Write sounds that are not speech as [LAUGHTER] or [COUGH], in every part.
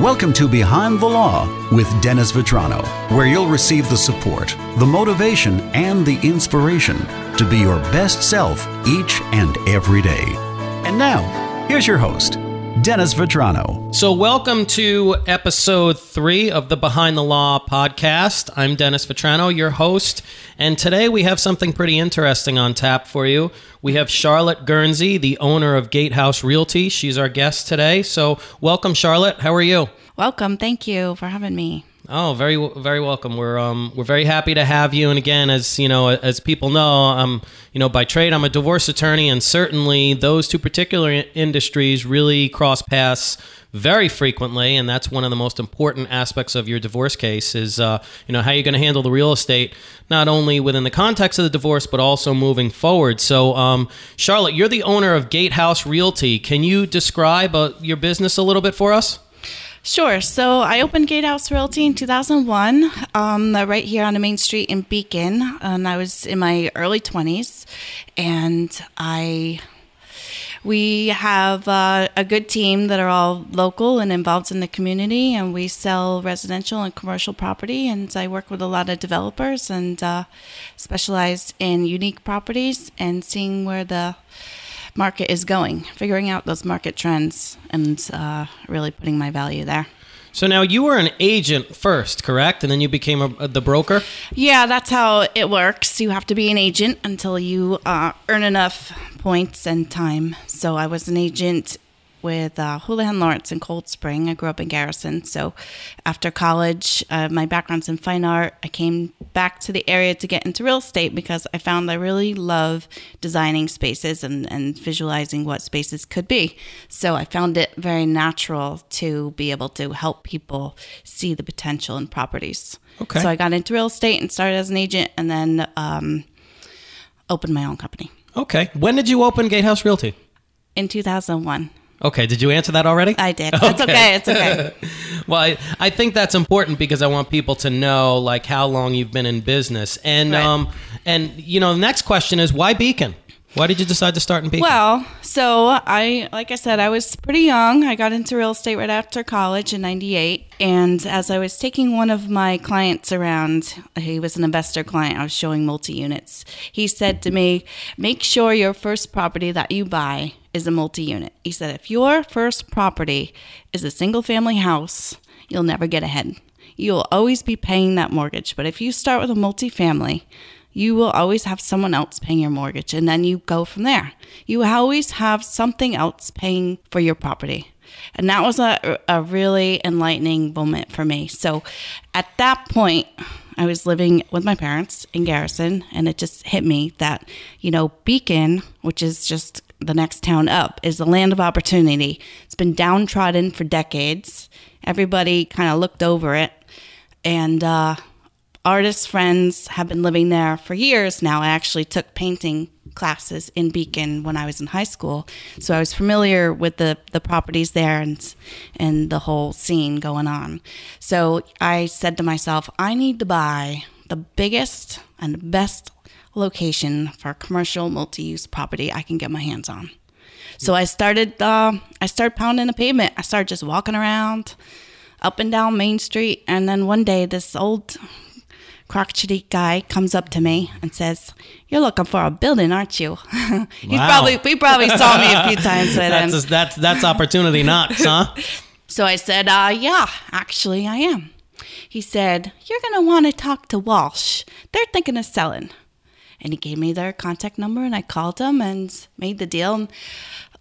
Welcome to Behind the Law with Dennis Vetrano, where you'll receive the support, the motivation, and the inspiration to be your best self each and every day. And now, here's your host, Dennis Vetrano. So, welcome to episode three of the Behind the Law podcast. I'm Dennis Vetrano, your host, and today we have something pretty interesting on tap for you. We have Charlotte Guernsey, the owner of Gatehouse Realty. She's our guest today. So, welcome, Charlotte. How are you? Welcome. Thank you for having me. Oh, very very welcome. We're um we're very happy to have you. And again, as you know, as people know, I'm you know by trade I'm a divorce attorney, and certainly those two particular industries really cross paths very frequently, and that's one of the most important aspects of your divorce case is uh, you know how you're going to handle the real estate not only within the context of the divorce but also moving forward. So, um, Charlotte, you're the owner of Gatehouse Realty. Can you describe uh, your business a little bit for us? Sure. So I opened Gatehouse Realty in 2001, um, right here on the main street in Beacon, and I was in my early 20s, and I. We have uh, a good team that are all local and involved in the community, and we sell residential and commercial property. And I work with a lot of developers and uh, specialize in unique properties and seeing where the market is going, figuring out those market trends, and uh, really putting my value there. So now you were an agent first, correct? And then you became a, the broker? Yeah, that's how it works. You have to be an agent until you uh, earn enough points and time. So I was an agent with uh, Houlihan Lawrence in Cold Spring. I grew up in Garrison. So after college, uh, my background's in fine art. I came back to the area to get into real estate because I found I really love designing spaces and, and visualizing what spaces could be. So I found it very natural to be able to help people see the potential in properties. Okay. So I got into real estate and started as an agent and then um, opened my own company. Okay. When did you open Gatehouse Realty? In 2001. Okay, did you answer that already? I did. [LAUGHS] It's okay. It's okay. [LAUGHS] well, I, I, think that's important because I want people to know like how long you've been in business, and right. um, and you know, the next question is why Beacon? Why did you decide to start in Beacon? Well, so I, like I said, I was pretty young. I got into real estate right after college in '98, and as I was taking one of my clients around, he was an investor client. I was showing multi units. He said to me, "Make sure your first property that you buy is a multi unit." He said, "If your first property is a single family house, you'll never get ahead. You'll always be paying that mortgage. But if you start with a multi-family." You will always have someone else paying your mortgage and then you go from there. You always have something else paying for your property. And that was a, a really enlightening moment for me. So at that point, I was living with my parents in Garrison, and it just hit me that, you know, Beacon, which is just the next town up, is the land of opportunity. It's been downtrodden for decades. Everybody kind of looked over it. And, uh, artist friends have been living there for years now. I actually took painting classes in Beacon when I was in high school, so I was familiar with the the properties there and and the whole scene going on. So I said to myself, I need to buy the biggest and best location for commercial multi-use property I can get my hands on. So I started uh, I started pounding the pavement. I started just walking around up and down Main Street, and then one day this old crotchety guy comes up to me and says, "You're looking for a building, aren't you?" [LAUGHS] he Wow. probably he probably saw me a few [LAUGHS] times with him. that's that's that's opportunity knocks, huh? [LAUGHS] So I said, uh, "Yeah, actually, I am." He said, "You're gonna want to talk to Walsh. They're thinking of selling." And he gave me their contact number, and I called them and made the deal. And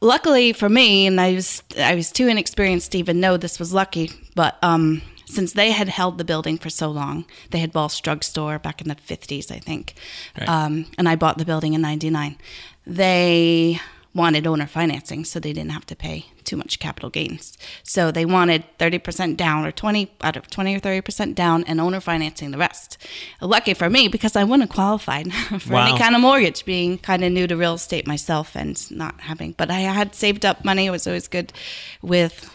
luckily for me, and I was I was too inexperienced to even know this was lucky, but um, since they had held the building for so long, they had Walsh Drugstore back in the 50s, I think, Right. um, and I bought the building in '99. They wanted owner financing, so they didn't have to pay too much capital gains. So they wanted 30% down or 20 out of 20 or 30% down and owner financing the rest. Lucky for me because I wouldn't have qualified [LAUGHS] for Wow. any kind of mortgage being kind of new to real estate myself and not having but I had saved up money. It was always good with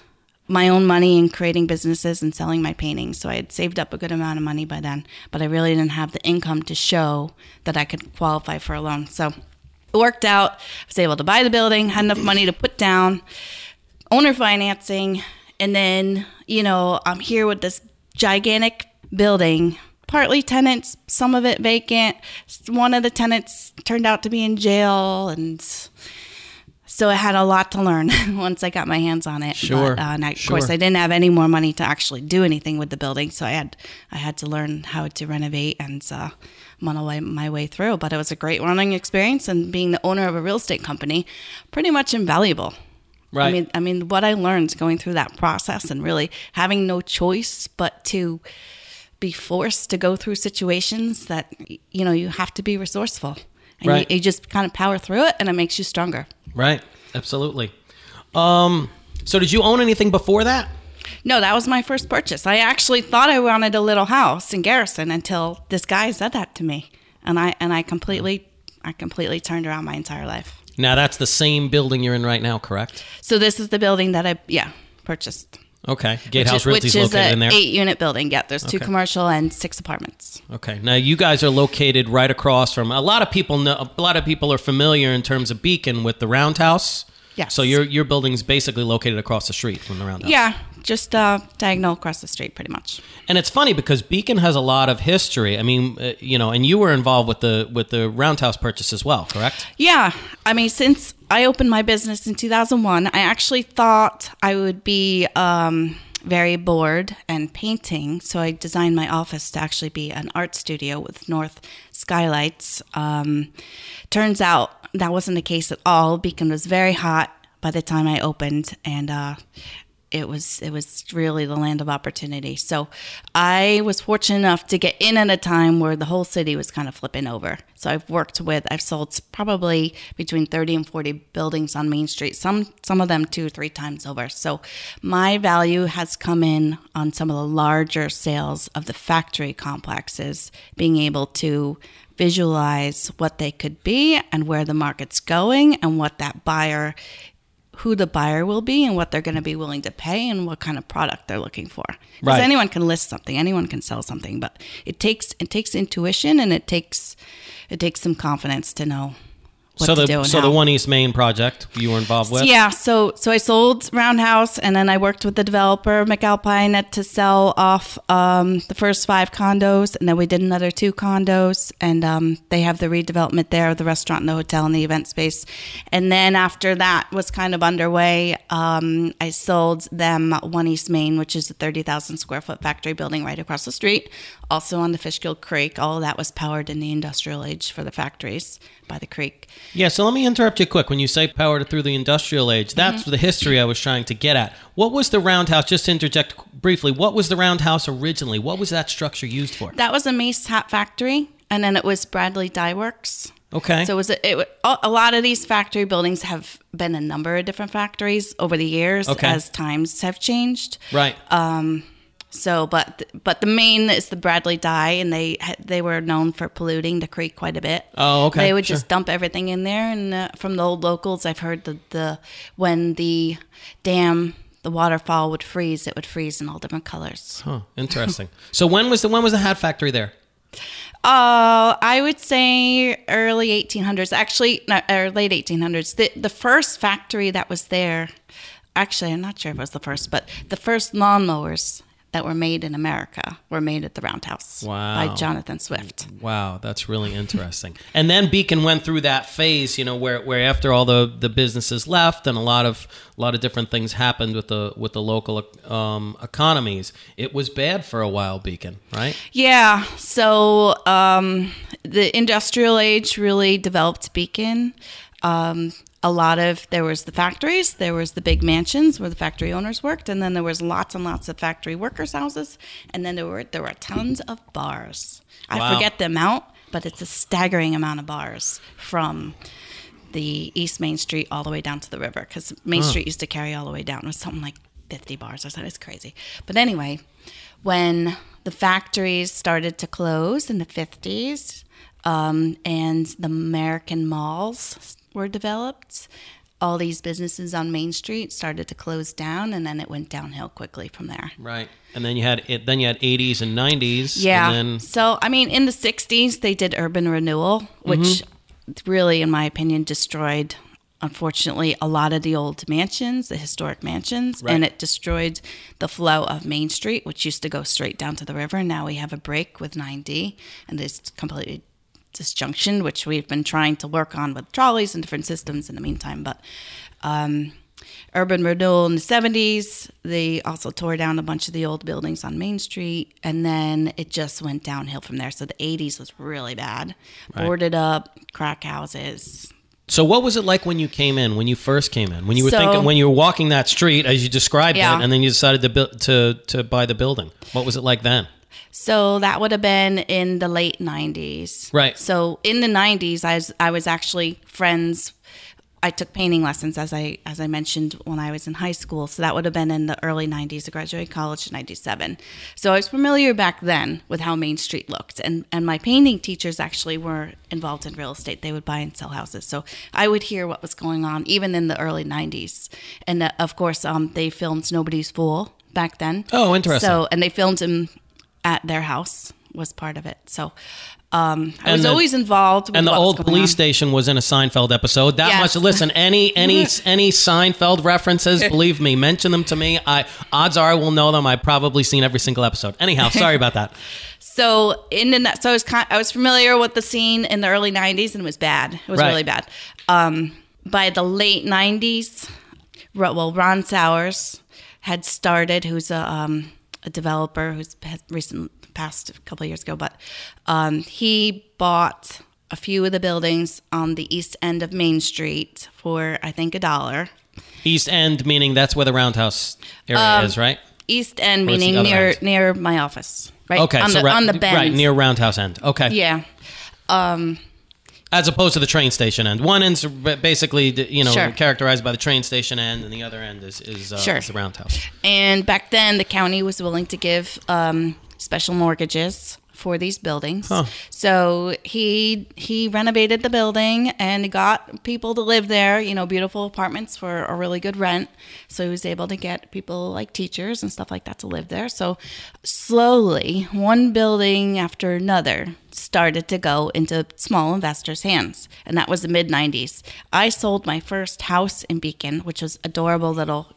my own money and creating businesses and selling my paintings. So I had saved up a good amount of money by then, but I really didn't have the income to show that I could qualify for a loan. So it worked out. I was able to buy the building, had enough money to put down, owner financing, and then you know I'm here with this gigantic building, partly tenants, some of it vacant. One of the tenants turned out to be in jail, and so I had a lot to learn [LAUGHS] once I got my hands on it. Sure, But, uh, and I, of course, I didn't have any more money to actually do anything with the building, so I had I had to learn how to renovate, and uh, I'm on my way, my way through. But it was a great learning experience, and being the owner of a real estate company, pretty much invaluable. Right. I mean, I mean, what I learned going through that process and really having no choice but to be forced to go through situations that you know you have to be resourceful, and Right. you, you just kind of power through it, and it makes you stronger. Right. Absolutely. Um, so did you own anything before that? No, that was my first purchase. I actually thought I wanted a little house in Garrison until this guy said that to me, and I and I completely, I completely turned around my entire life. Now that's the same building you're in right now, correct? So this is the building that I yeah purchased. Okay. Gatehouse Realty is located in there. eight unit building. Yeah, there's two Okay. commercial and six apartments. Okay. Now you guys are located right across from a lot of people know a lot of people are familiar in terms of Beacon with the Roundhouse. Yes. So your your building's basically located across the street from the Roundhouse. Yeah, just uh, diagonal across the street, pretty much. And it's funny because Beacon has a lot of history. I mean, uh, you know, and you were involved with the with the Roundhouse purchase as well, correct? Yeah, I mean, since I opened my business in 2001, I actually thought I would be um, very bored and painting, so I designed my office to actually be an art studio with north skylights. Um, turns out that wasn't the case at all. Beacon was very hot by the time I opened, and uh, it was it was really the land of opportunity. So I was fortunate enough to get in at a time where the whole city was kind of flipping over. So I've worked with I've sold probably between 30 and 40 buildings on Main Street. Some some of them two or three times over. So my value has come in on some of the larger sales of the factory complexes, being able to visualize what they could be and where the market's going and what that buyer who the buyer will be and what they're going to be willing to pay and what kind of product they're looking for. Because Right. anyone can list something, anyone can sell something, but it takes it takes intuition and it takes it takes some confidence to know so the so how. the One East Main project you were involved with. Yeah, so so I sold Roundhouse, and then I worked with the developer McAlpine to sell off um, the first five condos, and then we did another two condos, and um, they have the redevelopment there, the restaurant, and the hotel, and the event space. And then after that was kind of underway, um, I sold them One East Main, which is a thirty thousand square foot factory building right across the street, also on the Fishkill Creek. All of that was powered in the industrial age for the factories by the creek. Yeah, so let me interrupt you quick. When you say powered through the industrial age, that's Mm-hmm. the history I was trying to get at. What was the roundhouse? Just to interject briefly, what was the roundhouse originally? What was that structure used for? That was a Mace Hat Factory, and then it was Bradley Dye Works. Okay. So it was a, it, a lot of these factory buildings have been a number of different factories over the years Okay. as times have changed. right. So, but but the main is the Bradley Dye, and they they were known for polluting the creek quite a bit. Oh, okay, They would sure. just dump everything in there, and uh, from the old locals, I've heard that the when the dam the waterfall would freeze, it would freeze in all different colors. Huh, interesting. [LAUGHS] so when was the when was the hat factory there? Uh, I would say early 1800s. Actually, no, or late 1800s. The the first factory that was there, actually, I'm not sure if it was the first, but the first lawnmowers that were made in America were made at the Roundhouse Wow. by Jonathan Swift. Wow, that's really interesting. and then Beacon went through that phase, you know, where, where after all the, the businesses left and a lot of a lot of different things happened with the with the local um, economies, it was bad for a while. Beacon, right? Yeah. So um, the industrial age really developed Beacon. Um, a lot of there was the factories, there was the big mansions where the factory owners worked, and then there was lots and lots of factory workers' houses, and then there were there were tons of bars. I forget the amount, but it's a staggering amount of bars from the East Main Street all the way down to the river because Main Street used to carry all the way down. It was something like 50 bars or something. It's crazy. But anyway, when the factories started to close in the 50s um, and the American malls were developed, all these businesses on Main Street started to close down and then it went downhill quickly from there. Right. And then you had it. Then you had 80s and 90s. Yeah. And then So, I mean, in the 60s, they did urban renewal, which mm-hmm. really, in my opinion, destroyed unfortunately a lot of the old mansions, the historic mansions, and it destroyed the flow of Main Street, which used to go straight down to the river. Now we have a break with 9D, and it's completely disjunction, which we've been trying to work on with trolleys and different systems in the meantime. But um, urban renewal in the 70s, they also tore down a bunch of the old buildings on Main Street, and then it just went downhill from there. So the 80s was really bad, Right. boarded up, crack houses. So what was it like when you came in? When you first came in? When you were So- thinking when you were walking that street as you described Yeah. it, and then you decided to build to to buy the building. What was it like then? So that would have been in the late 90s. Right. So in the 90s, I was, I was actually friends. I took painting lessons as I as I mentioned when I was in high school. So that would have been in the early 90s. I graduated college in 97. So I was familiar back then with how Main Street looked. And and my painting teachers actually were involved in real estate. They would buy and sell houses. So I would hear what was going on even in the early 90s. And uh, of course, um, they filmed Nobody's Fool back then. Oh, interesting. So and they filmed him at their house was part of it. So um, I And was the- always involved. With And the old police on. station was in a Seinfeld episode. That Yes. much. Listen, any any [LAUGHS] any Seinfeld references, believe me, mention them to me. I odds are I will know them. I've probably seen every single episode. Anyhow, sorry about that. [LAUGHS] So in the so I was kind, I was familiar with the scene in the early '90s, and it was bad. It was Right. really bad. Um, by the late '90s, well, Ron Sauers had started, who's a um, a developer who's recent passed a couple of years ago, but um, he bought a few of the buildings on the east end of Main Street for I think a dollar. East End, meaning that's where the Roundhouse area Um, is, right? East End, Or meaning near end? near my office, right? Okay, on so the ra- on the bend, right near Roundhouse End. Okay, Yeah, as opposed to the train station end. One end's basically you know Sure. characterized by the train station end, and the other end is is, uh, Sure. is the Roundhouse. and back then the county was willing to give um, special mortgages for these buildings. Huh. So he he renovated the building and got people to live there. You know, beautiful apartments for a really good rent. So he was able to get people like teachers and stuff like that to live there. So slowly, one building after another started to go into small investors' hands, and that was the mid '90s. I sold my first house in Beacon, which was adorable little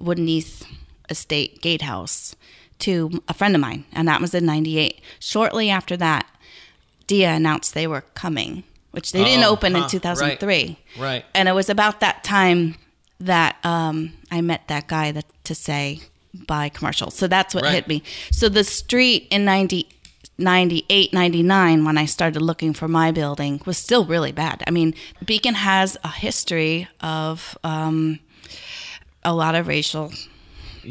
Wodenethe Estate gatehouse to a friend of mine, and that was in '98. Shortly after that, Dia announced they were coming, which they didn't Oh, open huh, in 2003. Right. And it was about that time that um, I met that guy that, to say buy commercial. So that's what Right. hit me. So the street in 90, 98, 99, when I started looking for my building, was still really bad. I mean, Beacon has a history of um, a lot of racial.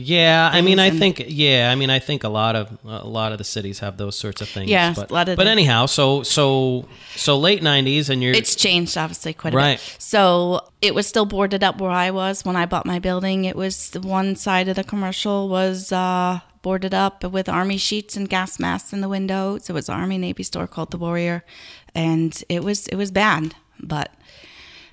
Yeah, I mean, I think yeah, I mean, I think a lot of a lot of the cities have those sorts of things. Yeah, but, a lot of but the- anyhow, so so so late '90s, and you're It's changed, obviously, quite a Right. bit. So it was still boarded up where I was when I bought my building. It was the one side of the commercial was uh, boarded up with army sheets and gas masks in the windows. It was Army Navy store called the Warrior, and it was it was bad, but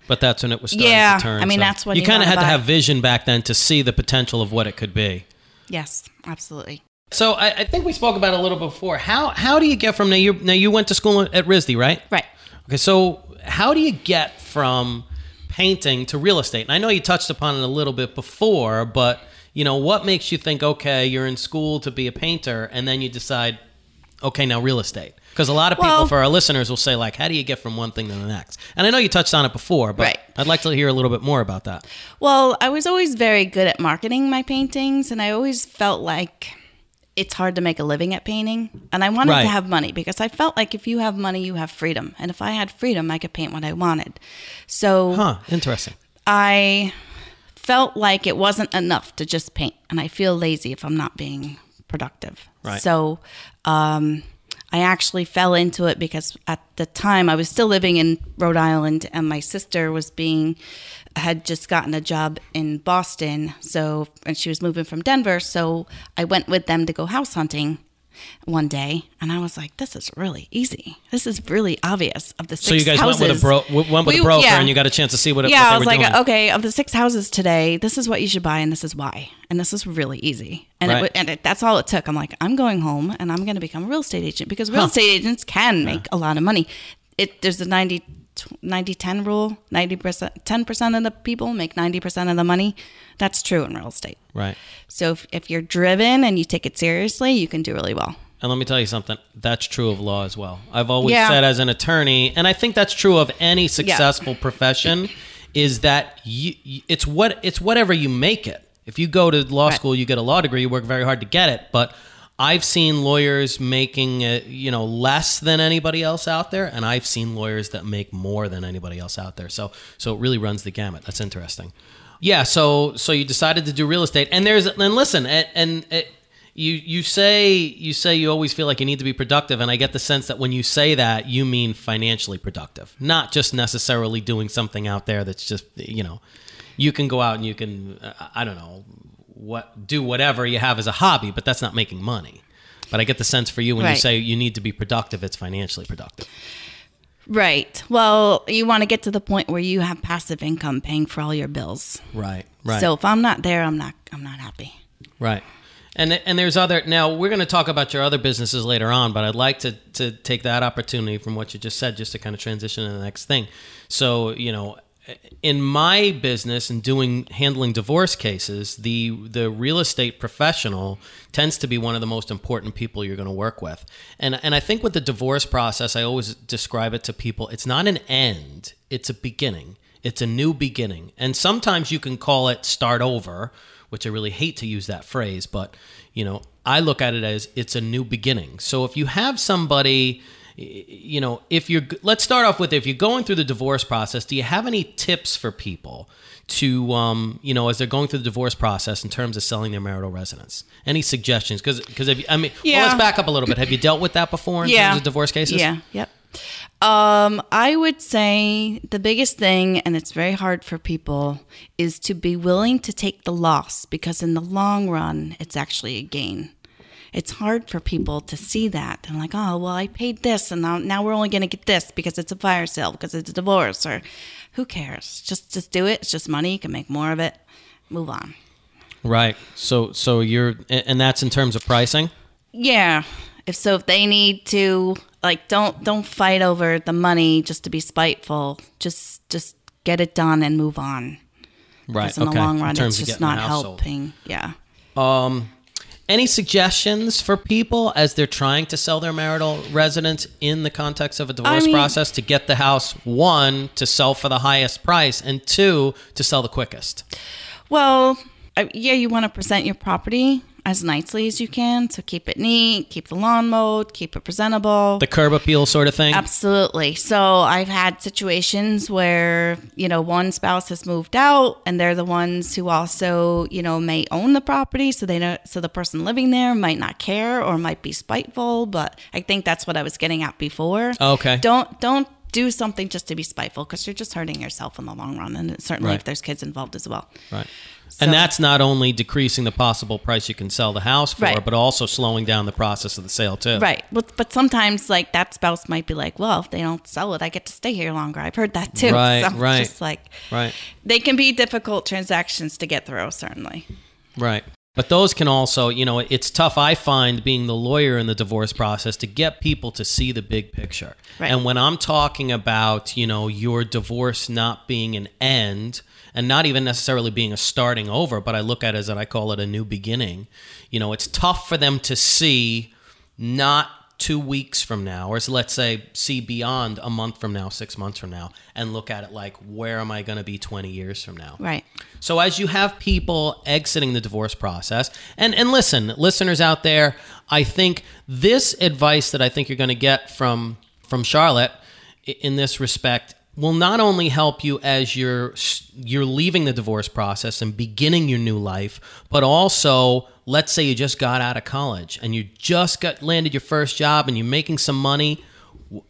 but that's when it was starting Yeah, to turn. I mean, so that's when you you kind of had to have vision back then to see the potential of what it could be. yes, absolutely. So I, I think we spoke about it a little before. How how do you get from now? You now you went to school at RISD, right? Right. Okay, so how do you get from painting to real estate? And I know you touched upon it a little bit before, but you know, what makes you think, okay, you're in school to be a painter, and then you decide, okay, now real estate? Because a lot of people, Well- for our listeners, will say, like, how do you get from one thing to the next? And I know you touched on it before, but Right. I'd like to hear a little bit more about that. Well, I was always very good at marketing my paintings, and I always felt like it's hard to make a living at painting. And I wanted Right. to have money because I felt like if you have money, you have freedom. And if I had freedom, I could paint what I wanted. So Huh, interesting. I felt like it wasn't enough to just paint. And I feel lazy if I'm not being productive. Right. So um, I actually fell into it because at the time I was still living in Rhode Island and my sister was being had just gotten a job in Boston. So and she was moving from Denver. So I went with them to go house hunting one day and I was like this is really easy this is really obvious of the six So you guys houses. went with a bro- went with We- a broker, yeah. and you got a chance to see what, it, yeah, what I was like, doing. okay, of the six houses today, this is what you should buy, and this is why, and this is really easy, and Right. it, and it, that's all it took. I'm like, I'm going home, and I'm going to become a real estate agent because real Huh. estate agents can make a lot of money. It there's a ninety 90 10 rule 90% 10% of the people make 90% of the money that's true in real estate Right. so if, if you're driven and you take it seriously you can do really well And let me tell you something. That's true of law as well. I've always Yeah. said as an attorney, and I think that's true of any successful profession, is that you- it's what it's whatever you make it. If you go to law Right. school, you get a law degree, you work very hard to get it. But I've seen lawyers making uh, you know less than anybody else out there, and I've seen lawyers that make more than anybody else out there. So so it really runs the gamut. That's interesting. Yeah. So so you decided to do real estate, and there's and listen, and, and it, you you say you say you always feel like you need to be productive, and I get the sense that when you say that, you mean financially productive, not just necessarily doing something out there that's just you know you can go out and you can I don't know what do whatever you have as a hobby, but that's not making money. But I get the sense for you when you say you need to be productive, it's financially productive. right well you want to get to the point where you have passive income paying for all your bills Right. Right. so if i'm not there i'm not i'm not happy Right. And and there's other now we're going to talk about your other businesses later on, but I'd like to to take that opportunity from what you just said just to kind of transition to the next thing. So, you know, in my business and doing handling divorce cases, the the real estate professional tends to be one of the most important people you're going to work with. And and I think with the divorce process, I always describe it to people, it's not an end, it's a beginning. It's a new beginning. And sometimes you can call it start over, which I really hate to use that phrase, but you know, I look at it as it's a new beginning. So if you have somebody you know, if you're let's start off with if you're going through the divorce process, do you have any tips for people to um, you know, as they're going through the divorce process in terms of selling their marital residence? Any suggestions? Because because I mean, well, Yeah. let's back up a little bit. Have you dealt with that before in terms of divorce cases? Yeah. Yep. Um, I would say the biggest thing, and it's very hard for people, is to be willing to take the loss because in the long run, it's actually a gain. It's hard for people to see that. and like, oh, well, I paid this, and now, now we're only going to get this because it's a fire sale, because it's a divorce, or who cares? Just just do it. It's just money. You can make more of it. Move on. Right. So so you're and that's in terms of pricing. Yeah. If so, if they need to, like, don't don't fight over the money just to be spiteful. Just just get it done and move on. Right. Because in okay. the long run, it's just not helping. Yeah. Um, any suggestions for people as they're trying to sell their marital residence in the context of a divorce mean- process to get the house one to sell for the highest price and two to sell the quickest? Well, yeah, you want to present your property as nicely as you can. So keep it neat, keep the lawn mowed, keep it presentable. The curb appeal sort of thing. Absolutely. So I've had situations where, you know, one spouse has moved out and they're the ones who also, you know, may own the property. So they know, so the person living there might not care or might be spiteful. But I think that's what I was getting at before. Oh, okay. Don't, don't do something just to be spiteful because you're just hurting yourself in the long run. And certainly Right. if there's kids involved as well. Right. So- and that's not only decreasing the possible price you can sell the house for, Right. but also slowing down the process of the sale too. Right. But, but sometimes like that spouse might be like, well, if they don't sell it, I get to stay here longer. I've heard that too. [LAUGHS] Right, So right. Just like, Right. they can be difficult transactions to get through, certainly. Right. But those can also, you know, it's tough, I find, being the lawyer in the divorce process to get people to see the big picture. Right. And when I'm talking about, you know, your divorce not being an end and not even necessarily being a starting over, but I look at it as that I call it a new beginning, you know, it's tough for them to see not two weeks from now, or let's say see beyond a month from now, six months from now, and look at it like, where am I going to be 20 years from now? Right. So as you have people exiting the divorce process, and and listen, listeners out there, I think this advice that I think you're going to get from from Charlotte in this respect will not only help you as you're you're leaving the divorce process and beginning your new life, but also let's say you just got out of college and you just got landed your first job and you're making some money.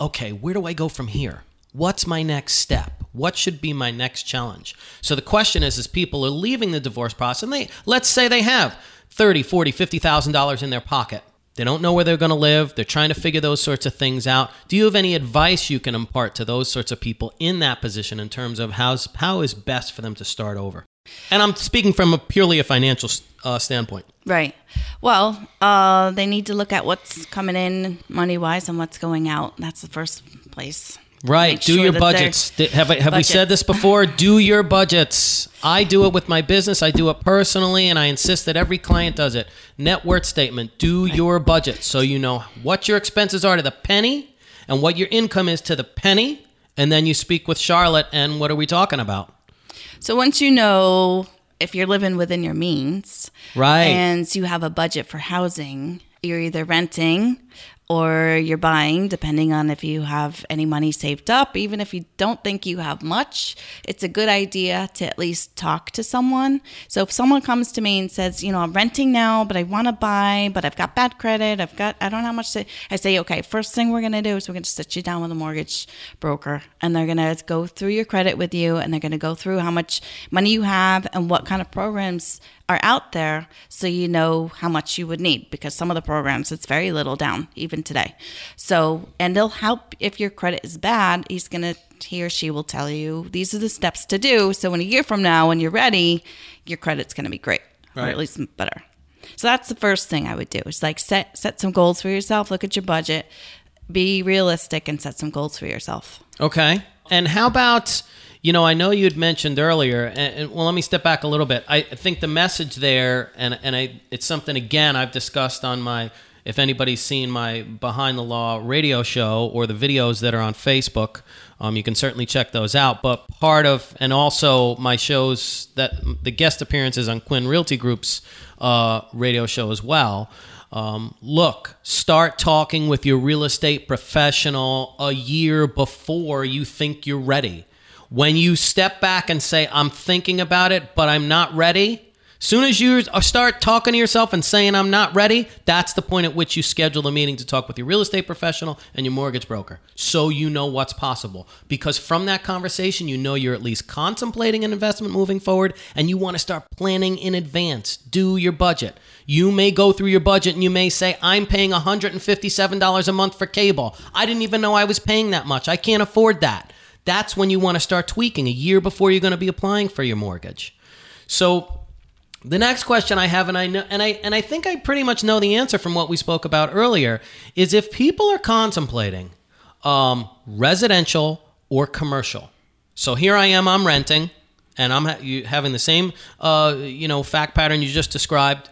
Okay, where do I go from here? What's my next step? What should be my next challenge? So the question is as people are leaving the divorce process and they let's say they have 30, 40, 50,000 dollars in their pocket. They don't know where they're going to live. They're trying to figure those sorts of things out. Do you have any advice you can impart to those sorts of people in that position in terms of how's how is best for them to start over? And I'm speaking from a purely a financial uh, standpoint. Right. Well, uh, they need to look at what's coming in money wise and what's going out. That's the first place. Right. Do sure your budgets. Have, I- have we said this before? Do your budgets. I do it with my business. I do it personally, and I insist that every client does it. Net worth statement. Do your budget so you know what your expenses are to the penny and what your income is to the penny. And then you speak with Charlotte, and what are we talking about? So once you know if you're living within your means, Right. and you have a budget for housing, you're either renting or you're buying, depending on if you have any money saved up. Even if you don't think you have much, it's a good idea to at least talk to someone. So if someone comes to me and says, you know, I'm renting now, but I want to buy, but I've got bad credit, I've got, I don't know how much to, I say, okay, first thing we're going to do is we're going to sit you down with a mortgage broker and they're going to go through your credit with you and they're going to go through how much money you have and what kind of programs are out there so you know how much you would need because some of the programs it's very little down even today so and they'll help if your credit is bad he's gonna he or she will tell you these are the steps to do so in a year from now when you're ready your credit's gonna be great or at least better so that's the first thing i would do is like set set some goals for yourself look at your budget be realistic and set some goals for yourself Okay. And how about, you know, I know you had mentioned earlier, and, and well, let me step back a little bit. I think the message there, and and I, it's something again I've discussed on my. If anybody's seen my Behind the Law radio show or the videos that are on Facebook, um, you can certainly check those out. But part of, and also my shows that the guest appearances on Quinn Realty Group's uh, radio show as well. Um, look, start talking with your real estate professional a year before you think you're ready. When you step back and say, I'm thinking about it, but I'm not ready, soon as you start talking to yourself and saying, I'm not ready, that's the point at which you schedule a meeting to talk with your real estate professional and your mortgage broker so you know what's possible. Because from that conversation, you know you're at least contemplating an investment moving forward and you want to start planning in advance. Do your budget. You may go through your budget and you may say, I'm paying $157 a month for cable. I didn't even know I was paying that much. I can't afford that. That's when you want to start tweaking a year before you're going to be applying for your mortgage. So the next question I have, and I know, and I and I think I pretty much know the answer from what we spoke about earlier, is if people are contemplating um, residential or commercial. So here I am, I'm renting, and I'm ha- you, having the same, uh, you know, fact pattern you just described,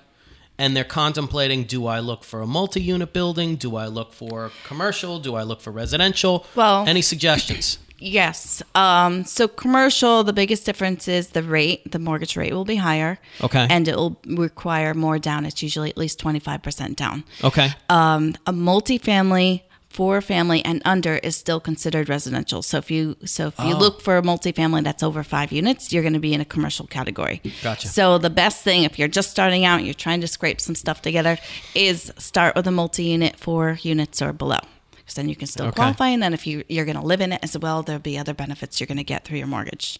and they're contemplating: Do I look for a multi-unit building? Do I look for commercial? Do I look for residential? Well- any suggestions? Yes. Um, so commercial, the biggest difference is the rate. The mortgage rate will be higher. Okay. And it will require more down. It's usually at least 25% down. Okay. Um, a multifamily, four family and under is still considered residential. So if you so if you Oh. look for a multifamily that's over five units, you're going to be in a commercial category. Gotcha. So the best thing if you're just starting out, you're trying to scrape some stuff together, is start with a multi-unit, four units or below. Because then you can still Okay. qualify, and then if you you're going to live in it as well, there'll be other benefits you're going to get through your mortgage.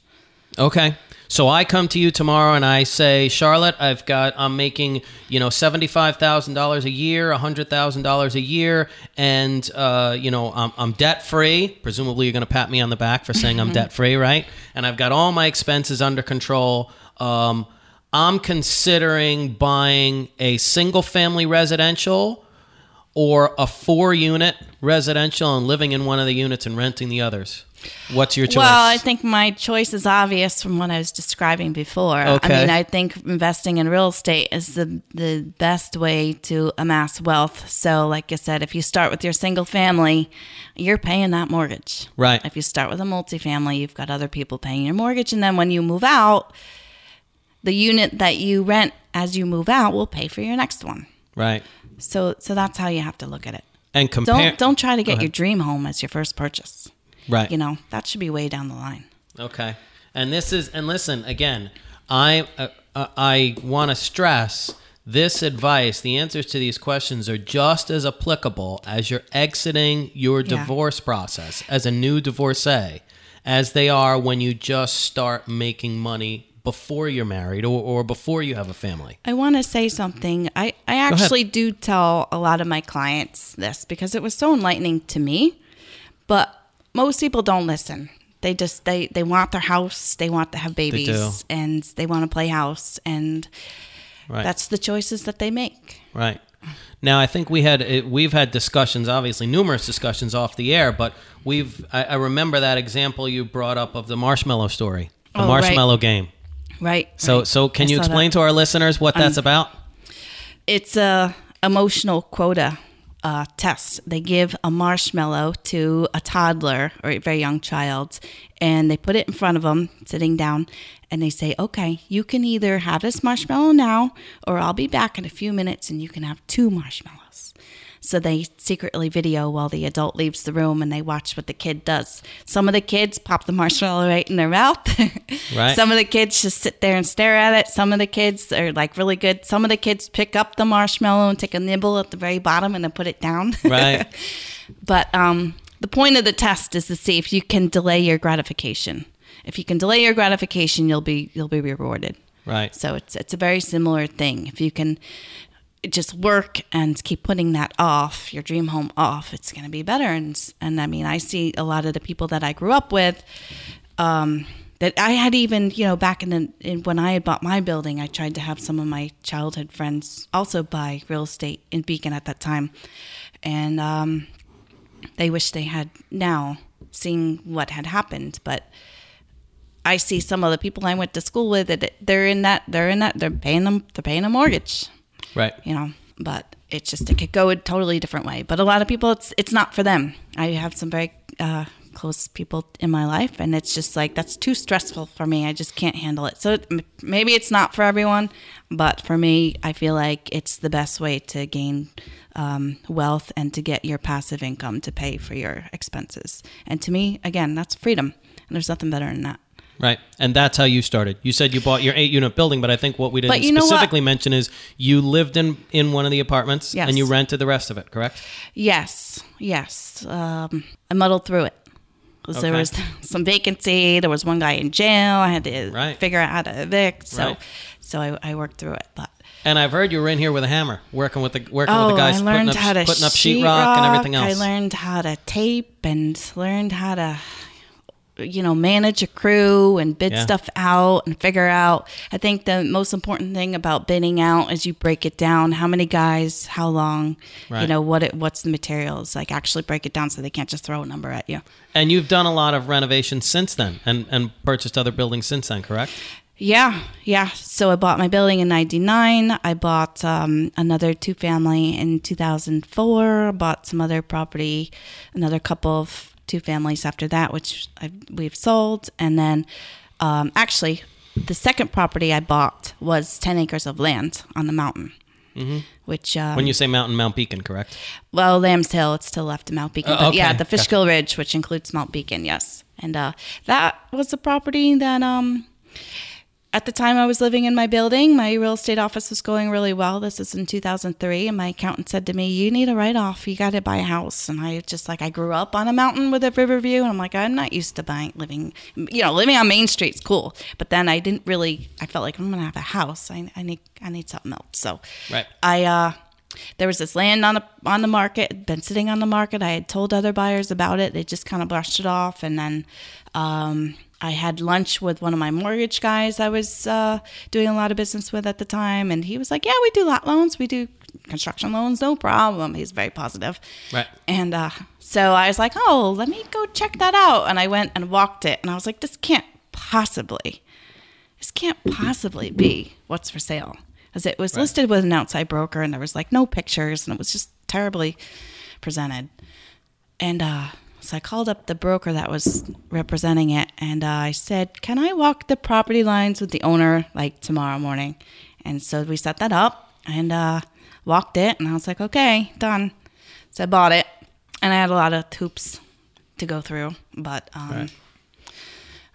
Okay. So I come to you tomorrow and I say, Charlotte, I've got, I'm making, you know, $75,000 a year, $100,000 a year, and, uh, you know, I'm, I'm debt free. Presumably you're going to pat me on the back for saying I'm [LAUGHS] debt free, right? And I've got all my expenses under control. Um, I'm considering buying a single family residential or a four unit residential and living in one of the units and renting the others. What's your choice? Well, I think my choice is obvious from what I was describing before. Okay. I mean, I think investing in real estate is the the best way to amass wealth. So, like I said, if you start with your single family, you're paying that mortgage. Right. If you start with a multifamily, you've got other people paying your mortgage, and then when you move out, the unit that you rent as you move out will pay for your next one. right. So, so that's how you have to look at it. And compare. Don't don't try to get your dream home as your first purchase. Right. You know that should be way down the line. Okay. And this is and listen again. I uh, uh, I want to stress this advice. The answers to these questions are just as applicable as you're exiting your Yeah. divorce process as a new divorcee, as they are when you just start making money before you're married or, or before you have a family. I want to say something. I, I actually do tell a lot of my clients this because it was so enlightening to me. But most people don't listen. They just they they want their house, they want to have babies, do. and they want to play house, and Right. that's the choices that they make. Right. Now, I think we had eh, we've had discussions, obviously numerous discussions off the air, but we've I, I remember that example you brought up of the marshmallow story, the Oh, right. marshmallow game. Right. So, right. so can I you explain that. to our listeners what that's about? It's a emotional quota uh, test. They give a marshmallow to a toddler or a very young child, and they put it in front of them, sitting down, and they say, "Okay, you can either have this marshmallow now, or I'll be back in a few minutes, and you can have two marshmallows." So they secretly video while the adult leaves the room and they watch what the kid does. Some of the kids pop the marshmallow right in their mouth. [LAUGHS] Right. Some of the kids just sit there and stare at it. Some of the kids are like really good. Some of the kids pick up the marshmallow and take a nibble at the very bottom and then put it down. [LAUGHS] Right. but um, the point of the test is to see if you can delay your gratification. If you can delay your gratification, you'll be you'll be rewarded. Right. So it's it's a very similar thing. If you can just work and keep putting that off, your dream home off, it's going to be better. And and I mean, I see a lot of the people that I grew up with. Um, that I had even, you know, back in, the, in when I had bought my building, I tried to have some of my childhood friends also buy real estate in Beacon at that time, and um, they wish they had now, seeing what had happened. But I see some of the people I went to school with that they're in that they're in that they're paying them they're paying a mortgage, Right. you know. But it's just it could go a totally different way. But a lot of people, it's it's not for them. I have some very uh, close people in my life, and it's just like that's too stressful for me. I just can't handle it. So it, maybe it's not for everyone, but for me, I feel like it's the best way to gain um, wealth and to get your passive income to pay for your expenses. And to me, again, that's freedom. And there's nothing better than that. Right. And that's how you started. You said you bought your eight unit building, but I think what we didn't you know what? specifically mention is you lived in, in one of the apartments Yes. and you rented the rest of it, correct? Yes, yes. Um, I muddled through it. 'Cause There Okay. was [LAUGHS] some vacancy. There was one guy in jail. I had to Right. figure out how to evict. So, Right. so I, I worked through it. But And I've heard you were in here with a hammer, working with the working oh, with the guys I learned putting up, how to putting up sheetrock sheetrock and everything else. I learned how to tape and learned how to, you know, manage a crew and bid Yeah. stuff out and figure out. I think the most important thing about bidding out is you break it down. How many guys? How long? You know what? It, what's the materials? Like actually break it down so they can't just throw a number at you. And you've done a lot of renovations since then and, and purchased other buildings since then, correct? Yeah, yeah. So I bought my building in '99. I bought um, another two family in 2004. Bought some other property, another couple of two families after that, which I, we've sold. And then, um, actually, the second property I bought was 10 acres of land on the mountain. Which um, When you say mountain, Mount Beacon, correct? well, Lamb's Hill, it's to the left of Mount Beacon. Oh, But yeah, the Fishkill Ridge, which includes Mount Beacon, yes. And uh, that was the property that um, at the time I was living in my building, my real estate office was going really well. This is in 2003. And my accountant said to me, You need a write off. You got to buy a house. And I just like, I grew up on a mountain with a river view. And I'm like, I'm not used to buying, living, you know, living on Main Street's cool. But then I didn't really, I felt like I'm going to have a house. I, I need, I need something else. So Right. I, uh, there was this land on the on the market, been sitting on the market. I had told other buyers about it. They just kind of brushed it off, and then um, I had lunch with one of my mortgage guys I was uh, doing a lot of business with at the time, and he was like, "Yeah, we do lot loans, we do construction loans, no problem." He's very positive, Right. and uh, so I was like, "Oh, let me go check that out." And I went and walked it, and I was like, "This can't possibly." this can't possibly be what's for sale because it was listed with an outside broker and there was like no pictures and it was just terribly presented and uh so i called up the broker that was representing it and uh, i said can i walk the property lines with the owner like tomorrow morning and so we set that up and uh walked it and i was like okay done so i bought it and i had a lot of hoops to go through but um Right.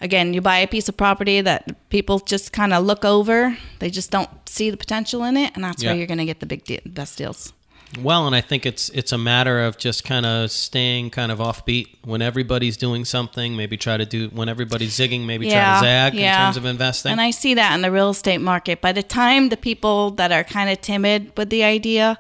again, you buy a piece of property that people just kind of look over. They just don't see the potential in it, and that's Yeah. where you're going to get the big de- best deals. Well, and I think it's it's a matter of just kind of staying kind of offbeat when everybody's doing something. Maybe try to do when everybody's zigging. Maybe try to zag in terms of investing. And I see that in the real estate market. By the time the people that are kind of timid with the idea,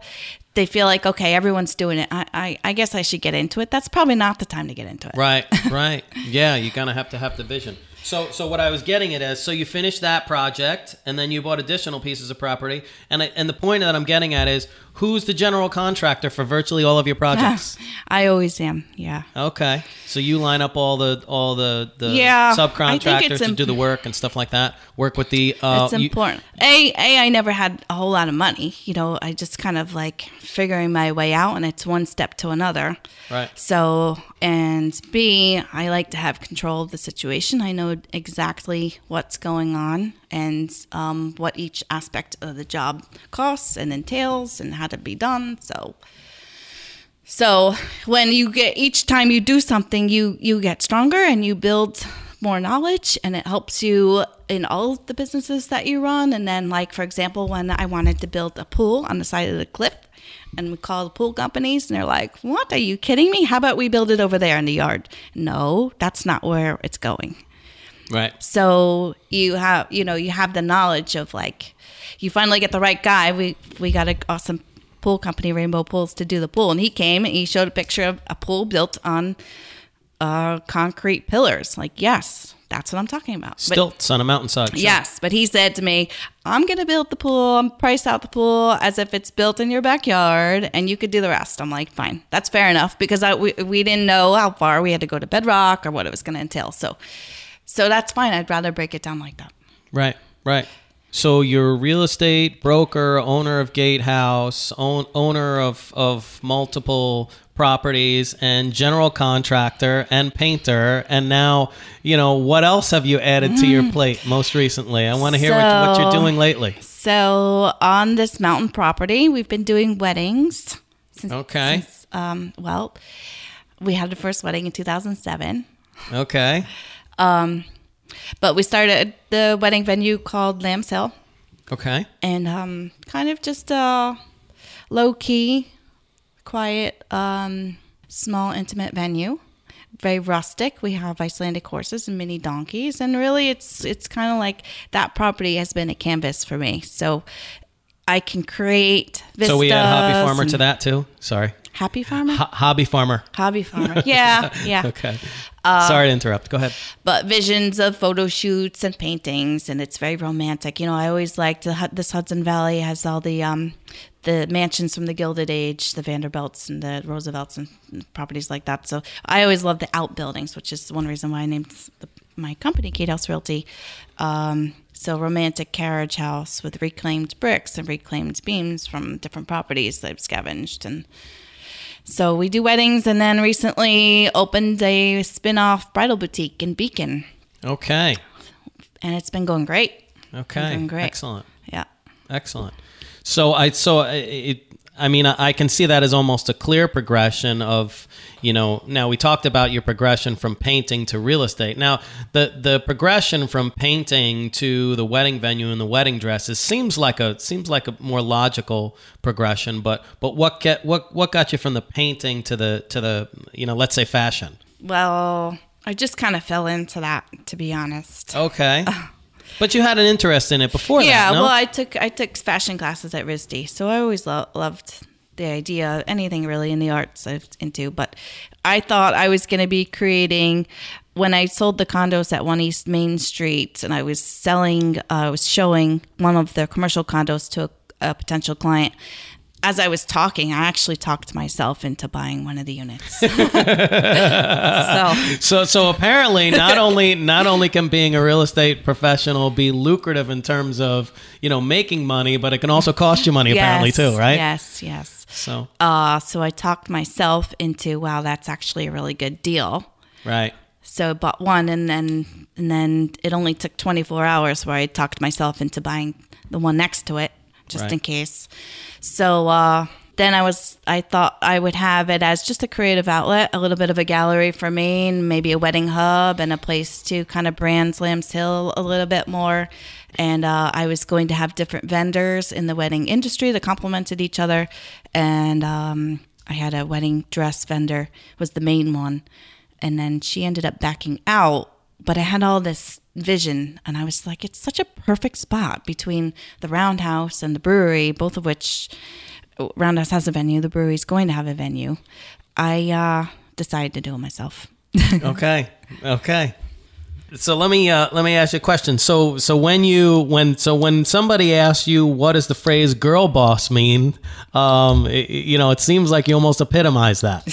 they feel like, okay, everyone's doing it. I, I, I guess I should get into it. That's probably not the time to get into it. Right, [LAUGHS] right. Yeah, you kind of have to have the vision. So, so what I was getting at is, so you finished that project, and then you bought additional pieces of property, and I, and the point that I'm getting at is, who's the general contractor for virtually all of your projects? [LAUGHS] I always am. Yeah. Okay, so you line up all the all the the Yeah, subcontractors to imp- do the work and stuff like that. Work with the. Uh, it's you- important. a, a, I never had a whole lot of money. You know, I just kind of like figuring my way out, and it's one step to another. Right. So, and B, I like to have control of the situation. I know exactly what's going on and um, what each aspect of the job costs and entails and how to be done. So, so when you get each time you do something, you you get stronger and you build more knowledge, and it helps you in all the businesses that you run. And then, like for example, when I wanted to build a pool on the side of the cliff, and we call the pool companies, and they're like, "What? Are you kidding me? How about we build it over there in the yard?" No, that's not where it's going. Right. So you have, you know, you have the knowledge of like, you finally get the right guy. We we got an awesome pool company, Rainbow Pools, to do the pool, and he came and he showed a picture of a pool built on uh, concrete pillars. Like, yes, that's what I'm talking about. Stilts on a mountainside. sure. Yes, but he said to me, "I'm going to build the pool. I'm price out the pool as if it's built in your backyard, and you could do the rest." I'm like, "Fine, that's fair enough," because I, we we didn't know how far we had to go to bedrock or what it was going to entail. So, so that's fine. I'd rather break it down like that. Right, right. So you're a real estate broker, owner of Gatehouse, own, owner of, of multiple properties, and general contractor and painter. And now, you know, what else have you added to your plate most recently? I want to hear what, what you're doing lately. So on this mountain property, we've been doing weddings. Since, Okay. Since, um, well, we had the first wedding in 2007. Okay. But we started the wedding venue called Lamb's Hill. Okay. and um, kind of just a low key, quiet, um, small, intimate venue. Very rustic. We have Icelandic horses and mini donkeys, and really, it's it's kind of like that property has been a canvas for me. So I can create. So we add Hobby vistas Farmer to that too? Sorry. Happy farmer. Ho- hobby Farmer. Hobby farmer. [LAUGHS] Yeah, yeah. Okay. Uh, Sorry to interrupt. Go ahead. but visions of photo shoots and paintings and it's very romantic you know i always liked the, this hudson valley has all the um the mansions from the gilded age the vanderbilts and the roosevelts and properties like that so i always loved the outbuildings which is one reason why i named the, my company gatehouse realty um, so romantic carriage house with reclaimed bricks and reclaimed beams from different properties that i've scavenged and so we do weddings and then recently opened a spin-off bridal boutique in Beacon Okay. and it's been going great. Okay. Doing great. Excellent. Yeah. Excellent. So I so uh, it. I mean, I can see that as almost a clear progression of, you know. Now we talked about your progression from painting to real estate. Now the the progression from painting to the wedding venue and the wedding dresses seems like a seems like a more logical progression. But but what get what what got you from the painting to the to the you know let's say fashion? Well, I just kind of fell into that to be honest. Okay. Uh, But you had an interest in it before yeah, that, no? well, I took I took fashion classes at RISD, so I always lo- loved the idea, anything really in the arts I was into. But I thought I was going to be creating when I sold the condos at One East Main Street, and I was selling, uh, I was showing one of the commercial condos to a, a potential client. As I was talking, I actually talked myself into buying one of the units. [LAUGHS] [LAUGHS] so So so apparently not [LAUGHS] only not only can being a real estate professional be lucrative in terms of, you know, making money, but it can also cost you money apparently too, right? Yes, yes. So Uh, so I talked myself into, wow, that's actually a really good deal. right. So I bought one, and then and then it only took 24 hours where I talked myself into buying the one next to it, just Right. in case. So uh, then I was, I thought I would have it as just a creative outlet, a little bit of a gallery for me, and maybe a wedding hub, and a place to kind of brand Lamb's Hill a little bit more. And uh, I was going to have different vendors in the wedding industry that complemented each other, and um, I had a wedding dress vendor was the main one and then she ended up backing out but i had all this vision and i was like it's such a perfect spot between the roundhouse and the brewery both of which roundhouse has a venue the brewery's going to have a venue i uh, decided to do it myself [LAUGHS] Okay. Okay. So let me uh, let me ask you a question. So so when you when so when somebody asks you what does the phrase "girl boss" mean, um, it- you know, it seems like you almost epitomize that.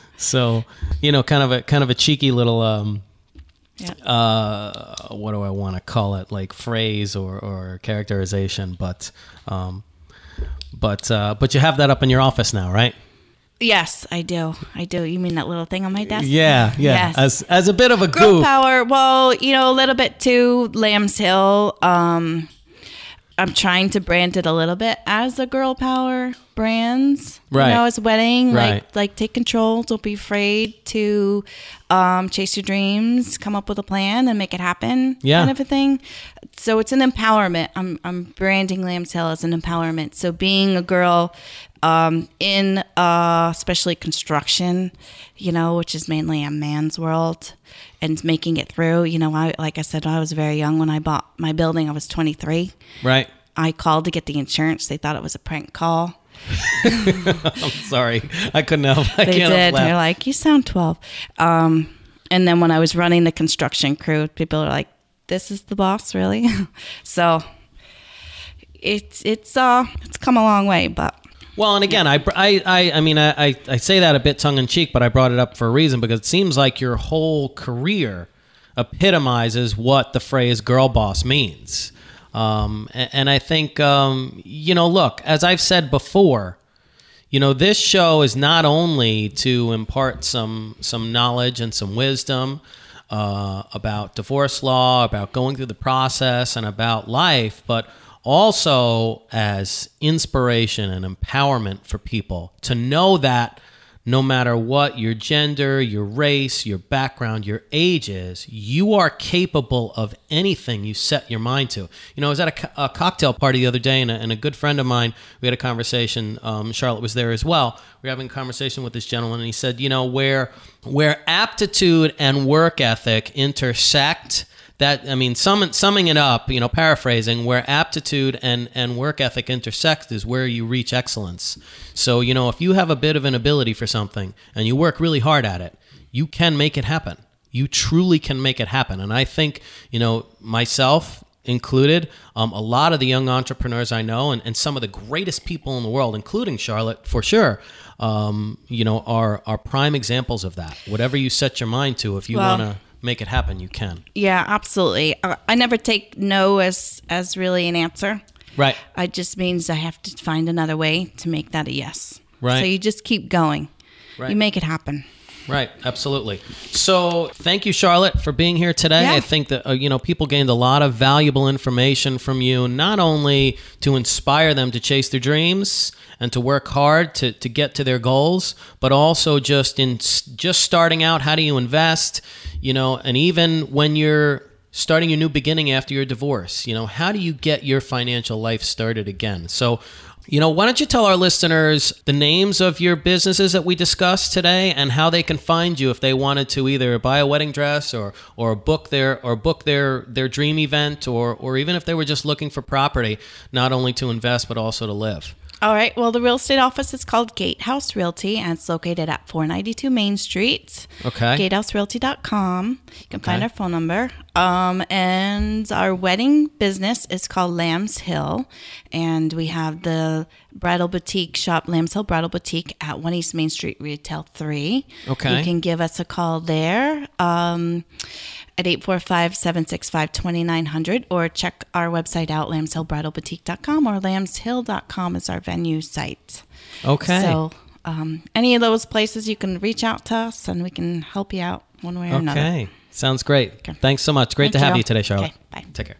[LAUGHS] so you know, kind of a kind of a cheeky little um, Yeah. uh, what do I want to call it? Like phrase or or characterization, but um, but uh, but you have that up in your office now, right? Yes, I do. I do. You mean that little thing on my desk? Yeah, yeah. Yes. As as a bit of a Girl goof. power. Well, you know, a little bit too. Lamb's Hill. Um, I'm trying to brand it a little bit as a girl power brands. Right. You know, as wedding. Right. Like like take control. Don't be afraid to um, chase your dreams. Come up with a plan and make it happen. Yeah. Kind of a thing. So it's an empowerment. I'm I'm branding Lamb's Hill as an empowerment. So being a girl um, in uh, especially construction, you know, which is mainly a man's world, and making it through. You know, I like I said, I was very young when I bought my building. I was 23. Right. I called to get the insurance. They thought it was a prank call. [LAUGHS] I'm sorry. I couldn't help. I They did. They're like, you sound 12. Um, and then when I was running the construction crew, people are like, this is the boss, really? [LAUGHS] so it's it's uh it's come a long way, but Well, and again, I, I, I, mean, I, I, I say that a bit tongue in cheek, but I brought it up for a reason because it seems like your whole career epitomizes what the phrase "girl boss" means. Um, and, and I think, um, you know, look, as I've said before, you know, this show is not only to impart some some knowledge and some wisdom uh, about divorce law, about going through the process, and about life, but also as inspiration and empowerment for people to know that no matter what your gender, your race, your background, your age is, you are capable of anything you set your mind to. You know, I was at a, a cocktail party the other day, and a, and a good friend of mine, we had a conversation. Um, Charlotte was there as well. We were having a conversation with this gentleman, and he said, you know, where where aptitude and work ethic intersect, that I mean, sum, summing it up, you know, paraphrasing, where aptitude and and work ethic intersect is where you reach excellence. So you know, if you have a bit of an ability for something and you work really hard at it, you can make it happen. You truly can make it happen. And I think you know myself included, um, a lot of the young entrepreneurs I know, and, and some of the greatest people in the world, including Charlotte for sure. Um, you know, are are prime examples of that. Whatever you set your mind to, if you want to make it happen, you can. yeah, absolutely. I, I never take no as as really an answer. Right. It just means I have to find another way to make that a yes. Right. So you just keep going. Right. You make it happen. Right, absolutely. So, thank you, Charlotte, for being here today. Yeah. I think that uh, you know people gained a lot of valuable information from you, not only to inspire them to chase their dreams and to work hard to, to get to their goals, but also just in just starting out. How do you invest? You know, and even when you're starting your new beginning after your divorce, you know, how do you get your financial life started again? So. You know, why don't you tell our listeners the names of your businesses that we discussed today and how they can find you if they wanted to either buy a wedding dress or or book their or book their their dream event or or even if they were just looking for property, not only to invest but also to live. All right. Well, the real estate office is called Gatehouse Realty, and it's located at 492 Main Street. Okay. GatehouseRealty.com. You can find our phone number. Um, and our wedding business is called Lamb's Hill, and we have the bridal boutique shop, Lamb's Hill Bridal Boutique, at One East Main Street, Retail Three. Okay. You can give us a call there. Um, at 845-765-2900 or check our website out lambshillbridalboutique.com or lambshill.com is our venue site. Okay. So um, any of those places you can reach out to us and we can help you out one way or another. okay. Sounds great. Thanks so much. Great Thank to have you. you today, Charlotte. Okay, bye. Take care.